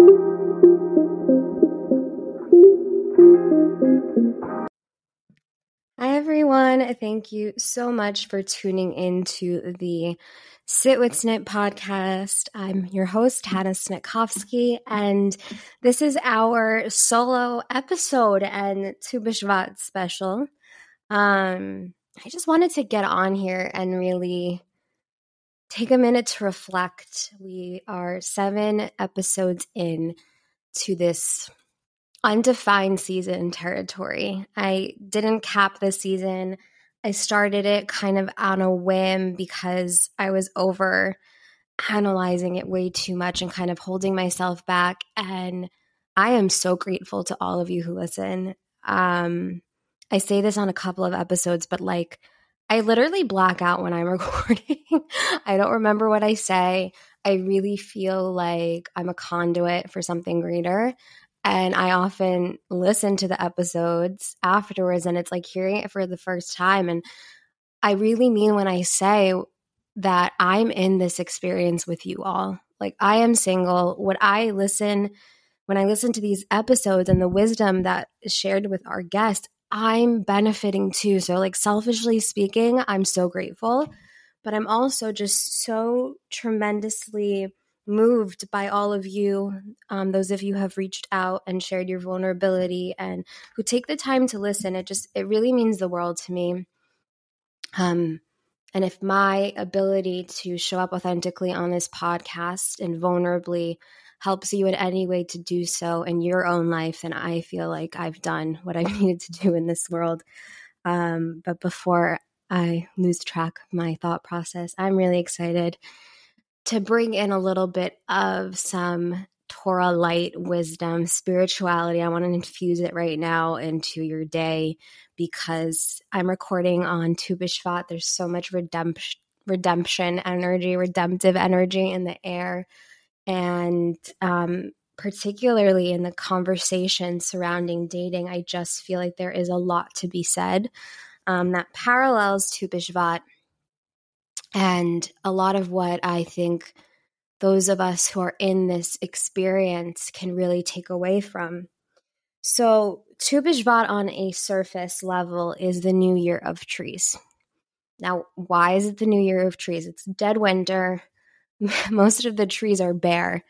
Hi, everyone. Thank you so much for tuning into the Sit with Snit podcast. I'm your host, Hannah Snitkovsky, and this is our solo episode and Tu special. Um, I just wanted to get on here and really take a minute to reflect. We are seven episodes in to this undefined season territory. I didn't cap this season. I started it kind of on a whim because I was over analyzing it way too much and kind of holding myself back. And I am so grateful to all of you who listen. Um, I say this on a couple of episodes, but like, I literally black out when I'm recording. I don't remember what I say. I really feel like I'm a conduit for something greater. And I often listen to the episodes afterwards, and it's like hearing it for the first time. And I really mean when I say that I'm in this experience with you all. Like, I am single. What I listen, when I listen to these episodes and the wisdom that is shared with our guests, I'm benefiting too. So, like, selfishly speaking, I'm so grateful. But I'm also just so tremendously moved by all of you, um, those of you have reached out and shared your vulnerability and who take the time to listen. It just, it really means the world to me. Um, and if my ability to show up authentically on this podcast and vulnerably helps you in any way to do so in your own life, then I feel like I've done what I needed to do in this world. Um, but before I lose track of my thought process, I'm really excited to bring in a little bit of some Torah light wisdom, spirituality. I want to infuse it right now into your day because I'm recording on Tu B'Shvat. There's so much redemption, redemption energy, redemptive energy in the air. And um, particularly in the conversation surrounding dating, I just feel like there is a lot to be said um, that parallels to B'Shvat and a lot of what I think those of us who are in this experience can really take away from. So, Tu B'Shvat on a surface level is the new year of trees. Now, why is it the new year of trees? It's dead winter. Most of the trees are bare.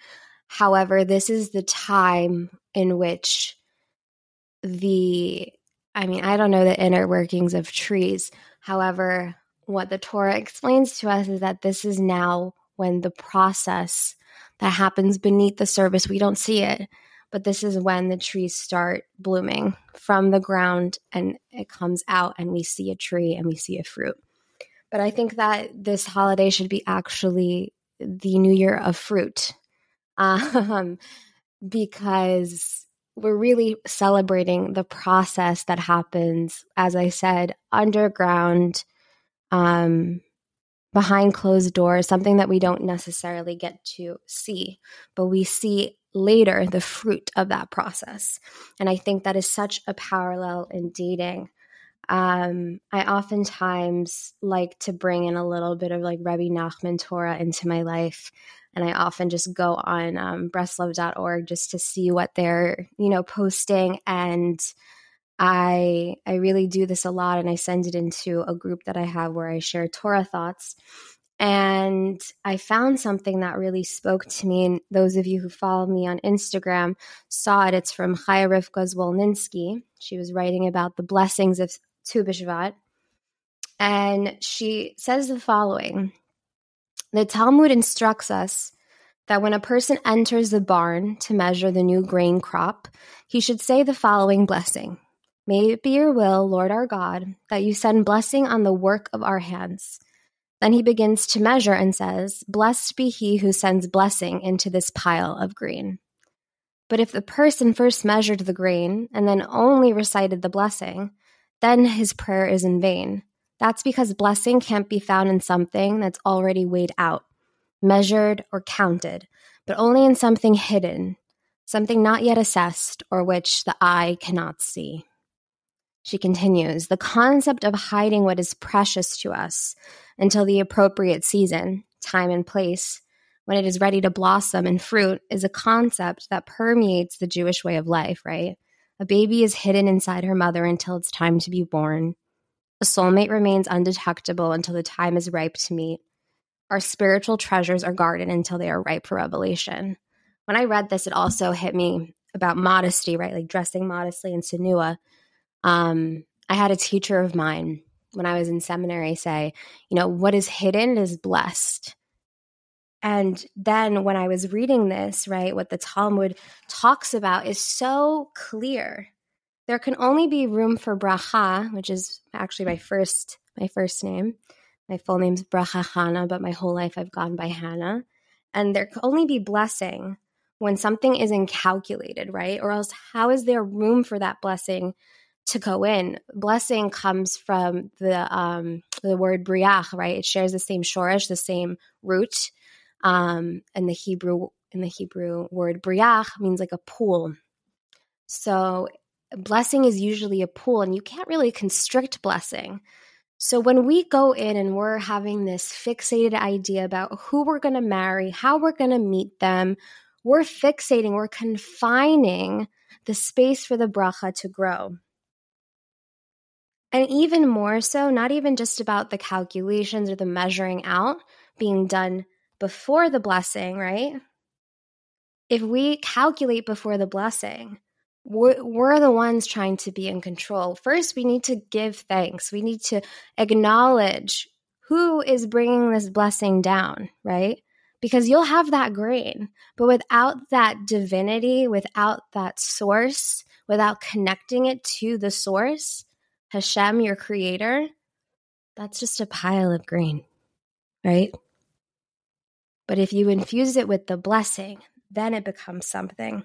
However, this is the time in which the, I mean, I don't know the inner workings of trees. However, what the Torah explains to us is that this is now when the process that happens beneath the surface, we don't see it, but this is when the trees start blooming from the ground and it comes out and we see a tree and we see a fruit. But I think that this holiday should be actually the new year of fruit um, because we're really celebrating the process that happens, as I said, underground um, behind closed doors, something that we don't necessarily get to see, but we see later the fruit of that process. And I think that is such a parallel in dating. Um, I oftentimes like to bring in a little bit of like Rebbe Nachman Torah into my life. And I often just go on um, Breslov.org just to see what they're, you know, posting and I I really do this a lot and I send it into a group that I have where I share Torah thoughts. And I found something that really spoke to me. And those of you who follow me on Instagram saw it. It's from Chaya Rivka Zwolinski. She was writing about the blessings of Tu B'Shvat. And she says the following The Talmud instructs us that when a person enters the barn to measure the new grain crop, he should say the following blessing May it be your will, Lord our God, that you send blessing on the work of our hands. Then he begins to measure and says, Blessed be he who sends blessing into this pile of grain. But if the person first measured the grain and then only recited the blessing, then his prayer is in vain. That's because blessing can't be found in something that's already weighed out, measured, or counted, but only in something hidden, something not yet assessed, or which the eye cannot see. She continues the concept of hiding what is precious to us until the appropriate season, time, and place, when it is ready to blossom and fruit is a concept that permeates the Jewish way of life, right? A baby is hidden inside her mother until it's time to be born. A soulmate remains undetectable until the time is ripe to meet. Our spiritual treasures are guarded until they are ripe for revelation. When I read this, it also hit me about modesty, right? Like dressing modestly in Tsunua. Um, I had a teacher of mine when I was in seminary say, you know, what is hidden is blessed. And then when I was reading this, right, what the Talmud talks about is so clear. There can only be room for bracha, which is actually my first my first name. My full name's Bracha Hannah, but my whole life I've gone by Hannah. And there can only be blessing when something is incalculated, right? Or else how is there room for that blessing to go in. Blessing comes from the um, the word briach, right? It shares the same shorish, the same root. Um, and the Hebrew in the Hebrew word briach means like a pool. So blessing is usually a pool, and you can't really constrict blessing. So when we go in and we're having this fixated idea about who we're going to marry, how we're going to meet them, we're fixating, we're confining the space for the bracha to grow. And even more so, not even just about the calculations or the measuring out being done before the blessing, right? If we calculate before the blessing, we're, we're, the ones trying to be in control. First, we need to give thanks. We need to acknowledge who is bringing this blessing down, right? Because you'll have that grain, but without that divinity, without that source, without connecting it to the source, Hashem, your creator, that's just a pile of grain, right? But if you infuse it with the blessing, then it becomes something.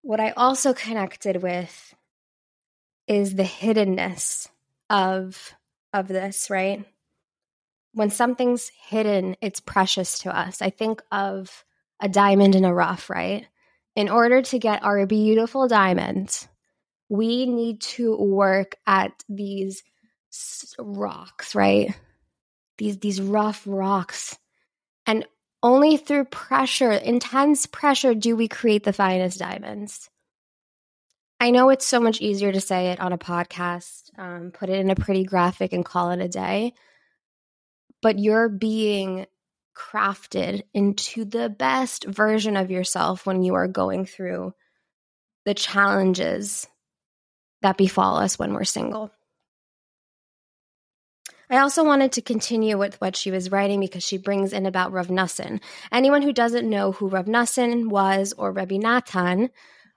What I also connected with is the hiddenness of of this, right? When something's hidden, it's precious to us. I think of a diamond in a rough, right? In order to get our beautiful diamond, we need to work at these rocks, right? These these rough rocks. And only through pressure, intense pressure, do we create the finest diamonds. I know it's so much easier to say it on a podcast, um, put it in a pretty graphic and call it a day. But you're being crafted into the best version of yourself when you are going through the challenges that befall us when we're single. I also wanted to continue with what she was writing because she brings in about Rav Nassan. Anyone who doesn't know who Rav Nassan was or Rabbi Natan,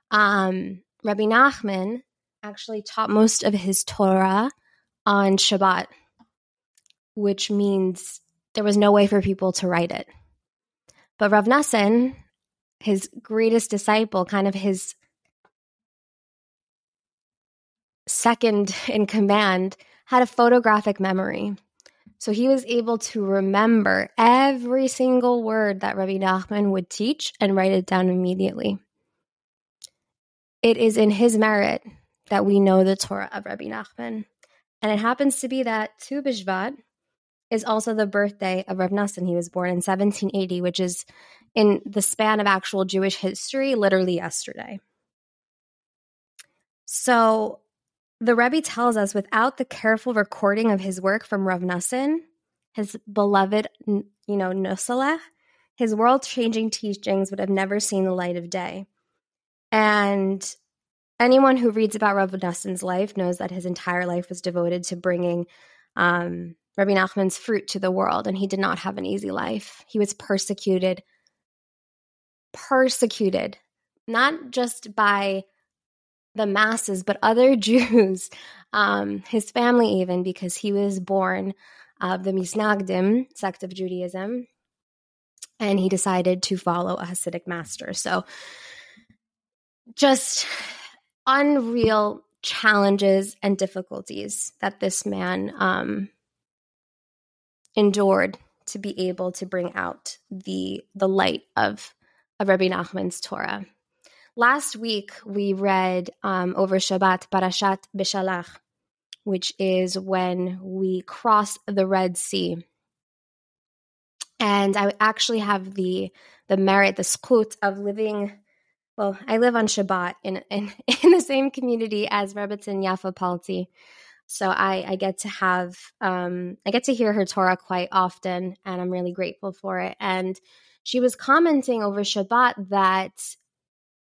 um, Rabbi Nachman actually taught most of his Torah on Shabbat, which means there was no way for people to write it. But Rav Nassan, his greatest disciple, kind of his second in command, had a photographic memory. So he was able to remember every single word that Rabbi Nachman would teach and write it down immediately. It is in his merit that we know the Torah of Rabbi Nachman. And it happens to be that Tu B'Shvat is also the birthday of Rav Nassan. He was born in 1780, which is in the span of actual Jewish history, literally yesterday. So the Rebbe tells us without the careful recording of his work from Rav Nassan, his beloved, you know, Nusaleh, his world changing teachings would have never seen the light of day. And anyone who reads about Rav Nassan's life knows that his entire life was devoted to bringing um, Rabbi Nachman's fruit to the world, and he did not have an easy life. He was persecuted, persecuted, not just by the masses, but other Jews, um, his family even, because he was born of the Misnagdim sect of Judaism, and he decided to follow a Hasidic master. So, just unreal challenges and difficulties that this man um, endured to be able to bring out the the light of of Rabbi Nachman's Torah. Last week, we read um, over Shabbat Parashat Beshalach, which is when we cross the Red Sea. And I actually have the the merit, the zchut of living. Well, I live on Shabbat in in, in the same community as Rebbetzin Yafa Palti. So I, I get to have um, I get to hear her Torah quite often, and I'm really grateful for it. And she was commenting over Shabbat that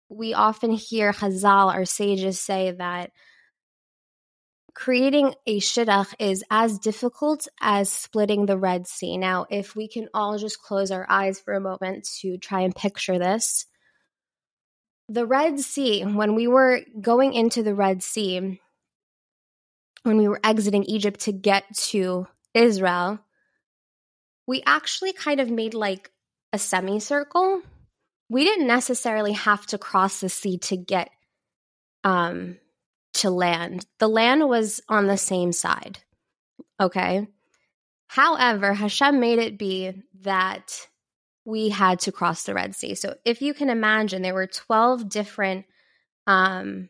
we often hear Chazal, our sages, say that creating a shidduch is as difficult as splitting the Red Sea. Now, if we can all just close our eyes for a moment to try and picture this, the Red Sea, when we were going into the Red Sea, when we were exiting Egypt to get to Israel, we actually kind of made like a semicircle. We didn't necessarily have to cross the sea to get um to land. The land was on the same side. Okay. However, Hashem made it be that we had to cross the Red Sea. So if you can imagine, there were 12 different, um,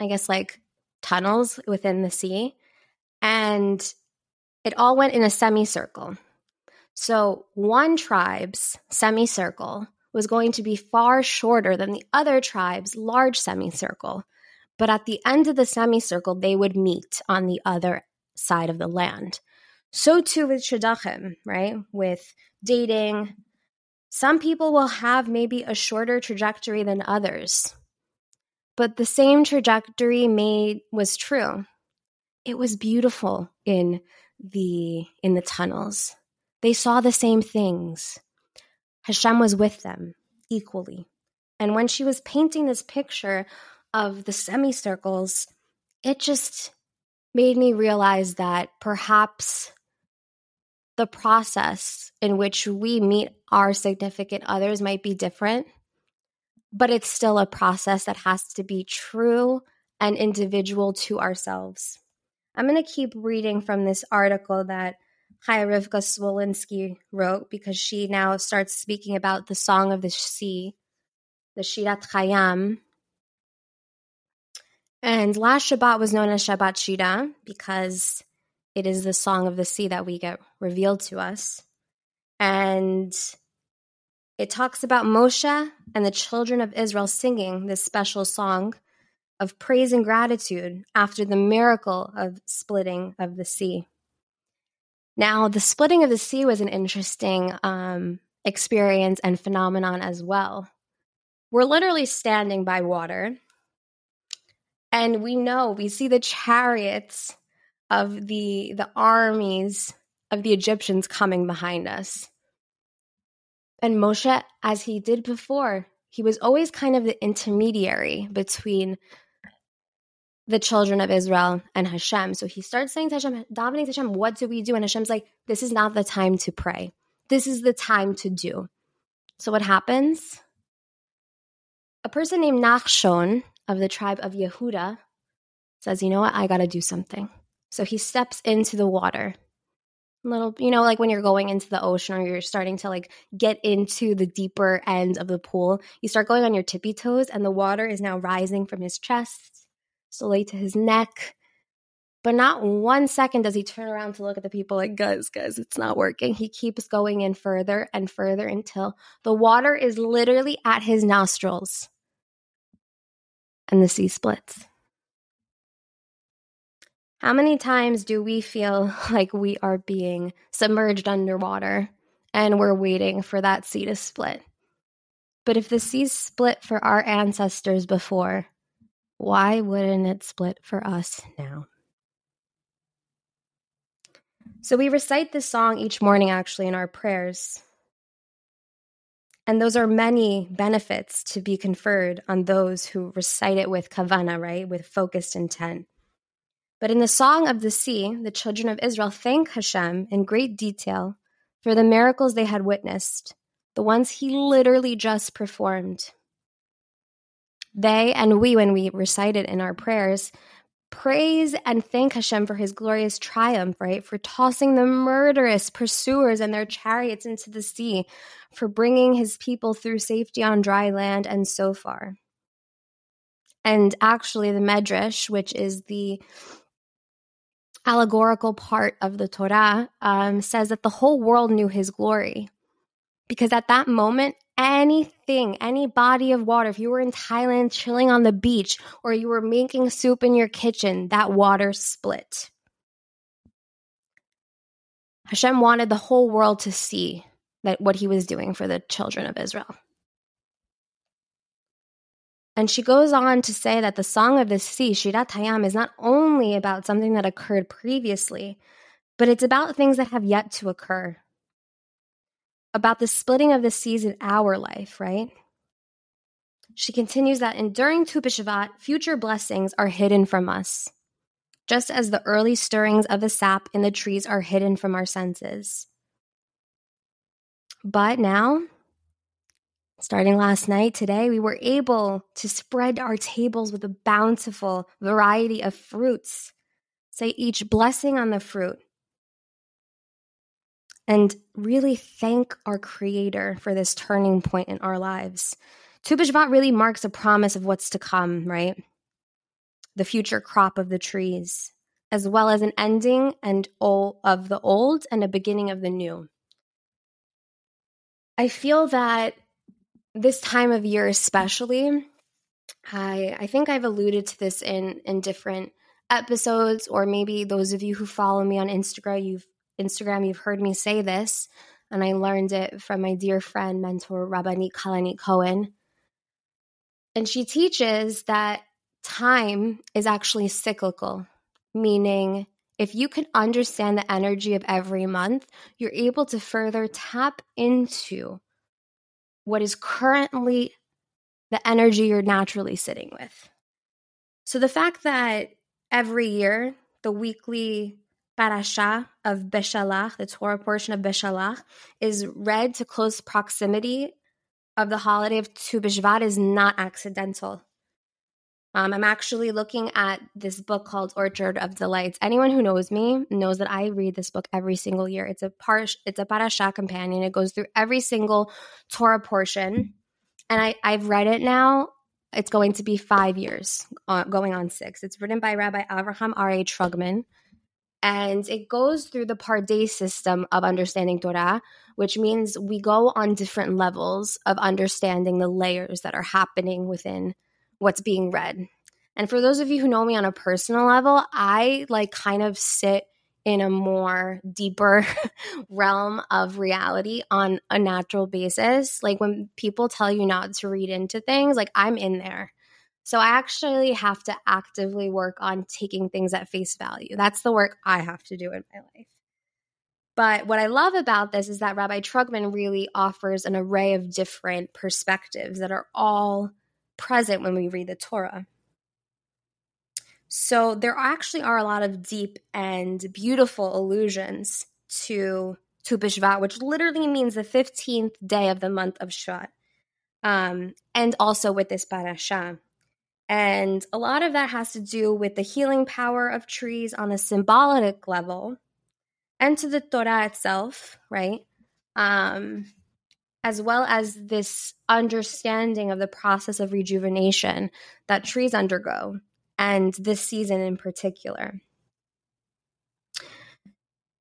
I guess, like tunnels within the sea. And it all went in a semicircle. So one tribe's semicircle was going to be far shorter than the other tribe's large semicircle. But at the end of the semicircle, they would meet on the other side of the land. So too with shidduchim, right? With dating, some people will have maybe a shorter trajectory than others. But the same trajectory made was true. It was beautiful in the in the tunnels. They saw the same things. Hashem was with them equally. And when she was painting this picture of the semicircles, it just made me realize that perhaps the process in which we meet our significant others might be different but it's still a process that has to be true and individual to ourselves. I'm going to keep reading from this article that Chaya Rivka Zwolinski wrote because she now starts speaking about the Song of the Sea, the Shirat Hayam. And last Shabbat was known as Shabbat Shira because it is the Song of the Sea that we get revealed to us. And it talks about Moshe and the children of Israel singing this special song of praise and gratitude after the miracle of splitting of the sea. Now, the splitting of the sea was an interesting um, experience and phenomenon as well. We're literally standing by water, and we know we see the chariots of the the armies of the Egyptians coming behind us. And Moshe, as he did before, he was always kind of the intermediary between the children of Israel and Hashem. So he starts saying to Hashem, davening Hashem, what do we do? And Hashem's like, this is not the time to pray. This is the time to do. So what happens? A person named Nachshon of the tribe of Yehuda says, you know what? I got to do something. So he steps into the water little you know like when you're going into the ocean or you're starting to like get into the deeper end of the pool you start going on your tippy toes and the water is now rising from his chest slowly to his neck. But not one second does he turn around to look at the people like guys guys it's not working. He keeps going in further and further until the water is literally at his nostrils. And the sea splits. How many times do we feel like we are being submerged underwater and we're waiting for that sea to split? But if the seas split for our ancestors before, why wouldn't it split for us now? So we recite this song each morning actually in our prayers. And those are many benefits to be conferred on those who recite it with kavana, right? With focused intent. But in the Song of the Sea, the children of Israel thank Hashem in great detail for the miracles they had witnessed, the ones he literally just performed. They and we, when we recite it in our prayers, praise and thank Hashem for his glorious triumph, right? For tossing the murderous pursuers and their chariots into the sea, for bringing his people through safety on dry land, and so far. And actually, the Medrash, which is the allegorical part of the Torah um, says that the whole world knew his glory. Because at that moment, anything, any body of water, if you were in Thailand chilling on the beach or you were making soup in your kitchen, that water split. Hashem wanted the whole world to see that what he was doing for the children of Israel. And she goes on to say that the Song of the Sea, Shirat Hayam, is not only about something that occurred previously, but it's about things that have yet to occur. About the splitting of the seas in our life, right? She continues that in during Tu future blessings are hidden from us, just as the early stirrings of the sap in the trees are hidden from our senses. But now, Starting last night, today, we were able to spread our tables with a bountiful variety of fruits. Say each blessing on the fruit. And really thank our Creator for this turning point in our lives. Tu really marks a promise of what's to come, right? The future crop of the trees, as well as an ending and all of the old and a beginning of the new. I feel that this time of year especially i i think i've alluded to this in in different episodes or maybe those of you who follow me on instagram you've instagram you've heard me say this and i learned it from my dear friend mentor rabbanit kalanit cohen and she teaches that time is actually cyclical meaning if you can understand the energy of every month you're able to further tap into what is currently the energy you're naturally sitting with. So the fact that every year the weekly parasha of Beshalach, the Torah portion of Beshalach, is read to close proximity of the holiday of Tu B'Shvat is not accidental. Um, I'm actually looking at this book called Orchard of Delights. Anyone who knows me knows that I read this book every single year. It's a par- it's a parasha companion. It goes through every single Torah portion, and I I've read it now. It's going to be five years, uh, going on six. It's written by Rabbi Avraham Arieh Trugman, and it goes through the Pardes system of understanding Torah, which means we go on different levels of understanding the layers that are happening within what's being read. And for those of you who know me on a personal level, I like kind of sit in a more deeper realm of reality on a natural basis. Like when people tell you not to read into things, like I'm in there. So I actually have to actively work on taking things at face value. That's the work I have to do in my life. But what I love about this is that Rabbi Trugman really offers an array of different perspectives that are all present when we read the Torah. So there actually are a lot of deep and beautiful allusions to Tu B'Shvat, which literally means the 15th day of the month of Shvat, um, and also with this parasha. And a lot of that has to do with the healing power of trees on a symbolic level and to the Torah itself, right? Um, as well as this understanding of the process of rejuvenation that trees undergo, and this season in particular.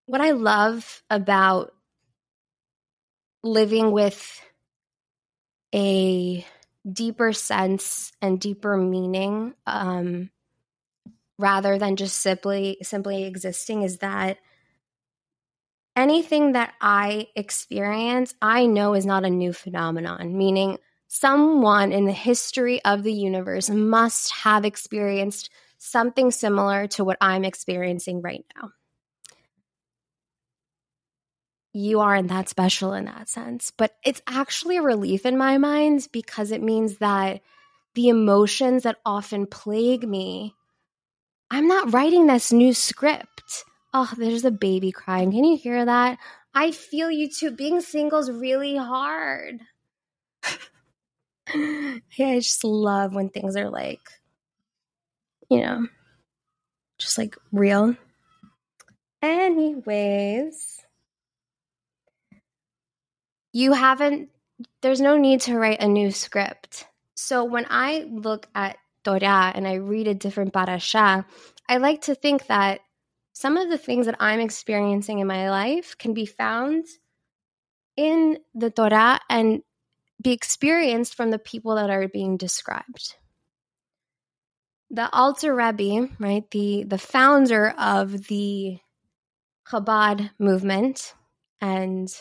What I love about living with a deeper sense and deeper meaning um, rather than just simply simply existing is that anything that I experience, I know is not a new phenomenon, meaning someone in the history of the universe must have experienced something similar to what I'm experiencing right now. You aren't that special in that sense, but it's actually a relief in my mind because it means that the emotions that often plague me, I'm not writing this new script. Oh, there's a baby crying. Can you hear that? I feel you too. Being single is really hard. yeah, I just love when things are like, you know, just like real. Anyways, you haven't, there's no need to write a new script. So when I look at Torah and I read a different parasha, I like to think that some of the things that I'm experiencing in my life can be found in the Torah and be experienced from the people that are being described. The Alter Rebbe, right, the, the founder of the Chabad movement and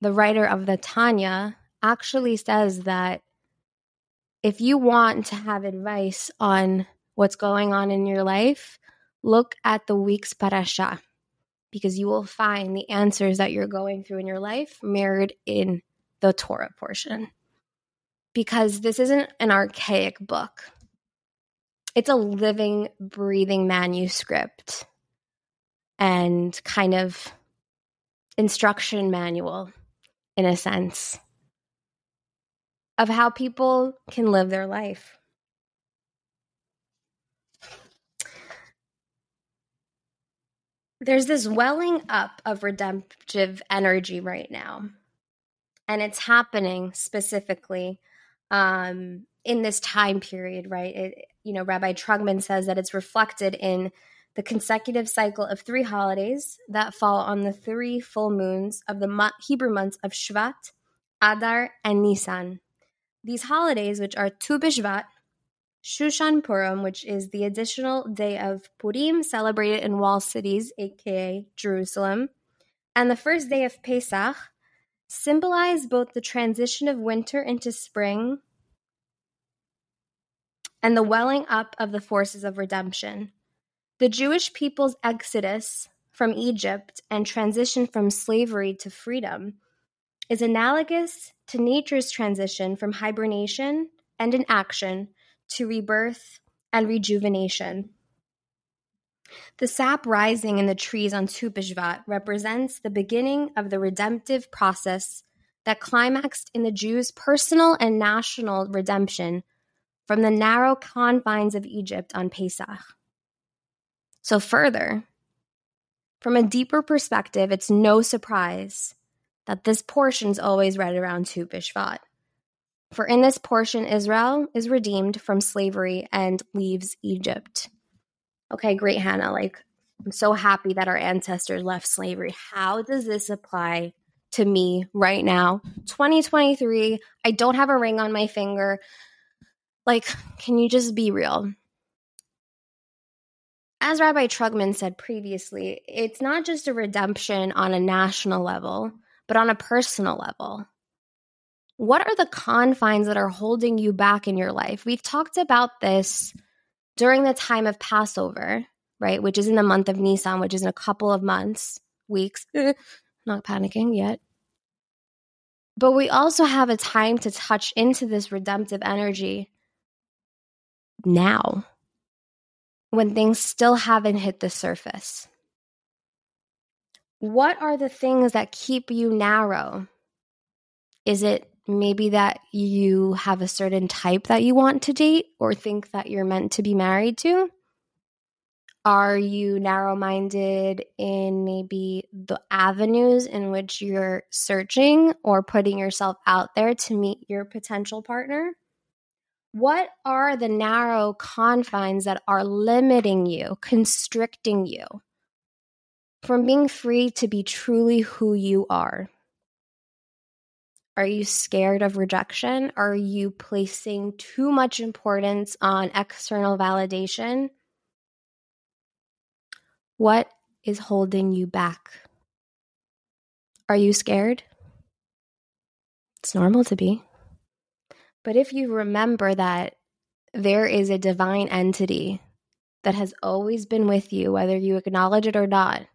the writer of the Tanya, actually says that if you want to have advice on what's going on in your life, look at the week's parasha because you will find the answers that you're going through in your life mirrored in the Torah portion. Because this isn't an archaic book, it's a living, breathing manuscript and kind of instruction manual, in a sense, of how people can live their life. there's this welling up of redemptive energy right now. And it's happening specifically um, in this time period, right? It, you know, Rabbi Trugman says that it's reflected in the consecutive cycle of three holidays that fall on the three full moons of the Hebrew months of Shvat, Adar, and Nisan. These holidays, which are Tu B'Shvat, Shushan Purim, which is the additional day of Purim celebrated in wall cities, aka Jerusalem, and the first day of Pesach symbolize both the transition of winter into spring and the welling up of the forces of redemption. The Jewish people's exodus from Egypt and transition from slavery to freedom is analogous to nature's transition from hibernation and inaction to rebirth and rejuvenation. The sap rising in the trees on Tu B'Shvat represents the beginning of the redemptive process that climaxed in the Jews' personal and national redemption from the narrow confines of Egypt on Pesach. So, further, from a deeper perspective, it's no surprise that this portion is always read around Tu B'Shvat. For in this portion, Israel is redeemed from slavery and leaves Egypt. Okay, great, Hannah. Like, I'm so happy that our ancestors left slavery. How does this apply to me right now? 2023, I don't have a ring on my finger. Like, can you just be real? As Rabbi Trugman said previously, it's not just a redemption on a national level, but on a personal level what are the confines that are holding you back in your life? We've talked about this during the time of Passover, right? Which is in the month of Nisan, which is in a couple of months, weeks. Not panicking yet. But we also have a time to touch into this redemptive energy now when things still haven't hit the surface. What are the things that keep you narrow? Is it maybe that you have a certain type that you want to date or think that you're meant to be married to? Are you narrow minded in maybe the avenues in which you're searching or putting yourself out there to meet your potential partner? What are the narrow confines that are limiting you, constricting you from being free to be truly who you are? Are you scared of rejection? Are you placing too much importance on external validation? What is holding you back? Are you scared? It's normal to be. But if you remember that there is a divine entity that has always been with you, whether you acknowledge it or not,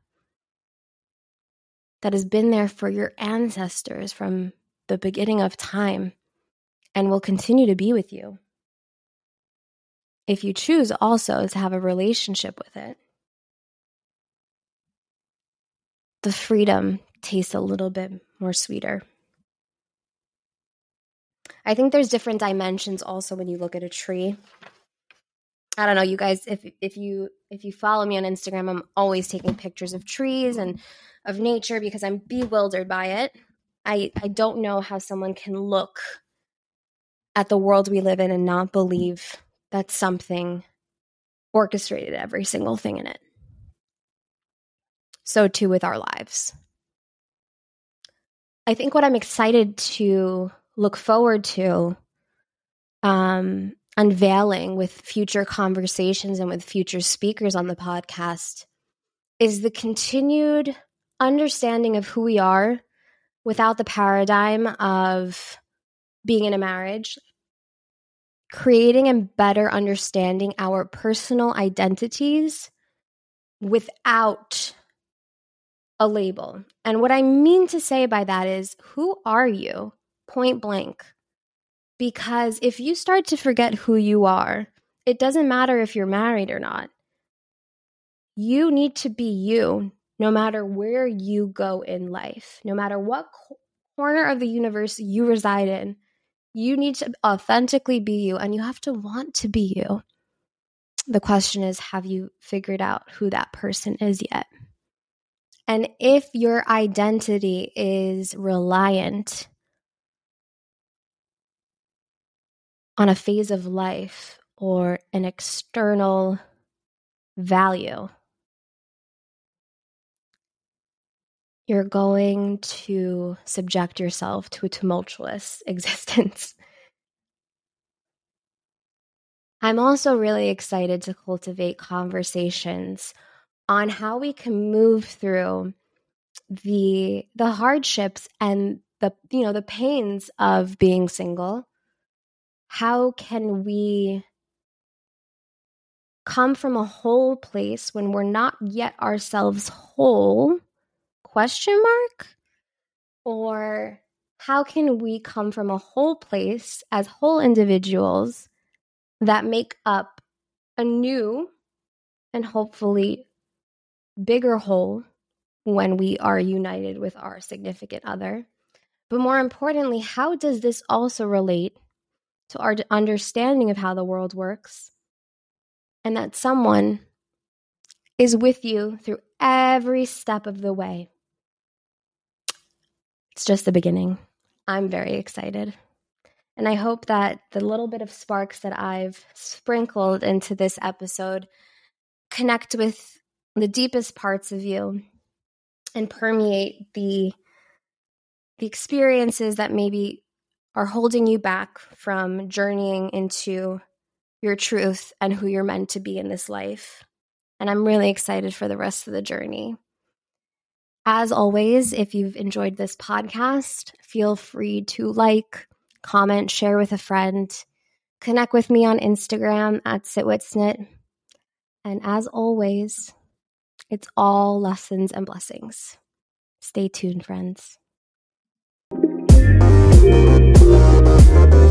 that has been there for your ancestors from the beginning of time and will continue to be with you. If you choose also to have a relationship with it, the freedom tastes a little bit more sweeter. I think there's different dimensions also when you look at a tree. I don't know, you guys, if if you if you follow me on Instagram, I'm always taking pictures of trees and of nature because I'm bewildered by it. I, I don't know how someone can look at the world we live in and not believe that something orchestrated every single thing in it. so too with our lives. I think what I'm excited to look forward to um, unveiling with future conversations and with future speakers on the podcast is the continued understanding of who we are without the paradigm of being in a marriage, creating and better understanding our personal identities without a label. And what I mean to say by that is, who are you? Point blank. Because if you start to forget who you are, it doesn't matter if you're married or not. You need to be you no matter where you go in life, no matter what corner of the universe you reside in. You need to authentically be you and you have to want to be you. The question is have you figured out who that person is yet? And if your identity is reliant on a phase of life or an external value, you're going to subject yourself to a tumultuous existence. I'm also really excited to cultivate conversations on how we can move through the the hardships and the you know the pains of being single how can we come from a whole place when we're not yet ourselves whole question mark or how can we come from a whole place as whole individuals that make up a new and hopefully bigger whole when we are united with our significant other. But more importantly, how does this also relate to our understanding of how the world works and that someone is with you through every step of the way? It's just the beginning. I'm very excited. And I hope that the little bit of sparks that I've sprinkled into this episode connect with the deepest parts of you and permeate the the experiences that maybe are holding you back from journeying into your truth and who you're meant to be in this life. And I'm really excited for the rest of the journey. As always, if you've enjoyed this podcast, feel free to like, comment, share with a friend, connect with me on Instagram at sitwitsnit. And as always, it's all lessons and blessings. Stay tuned, friends. Thank you.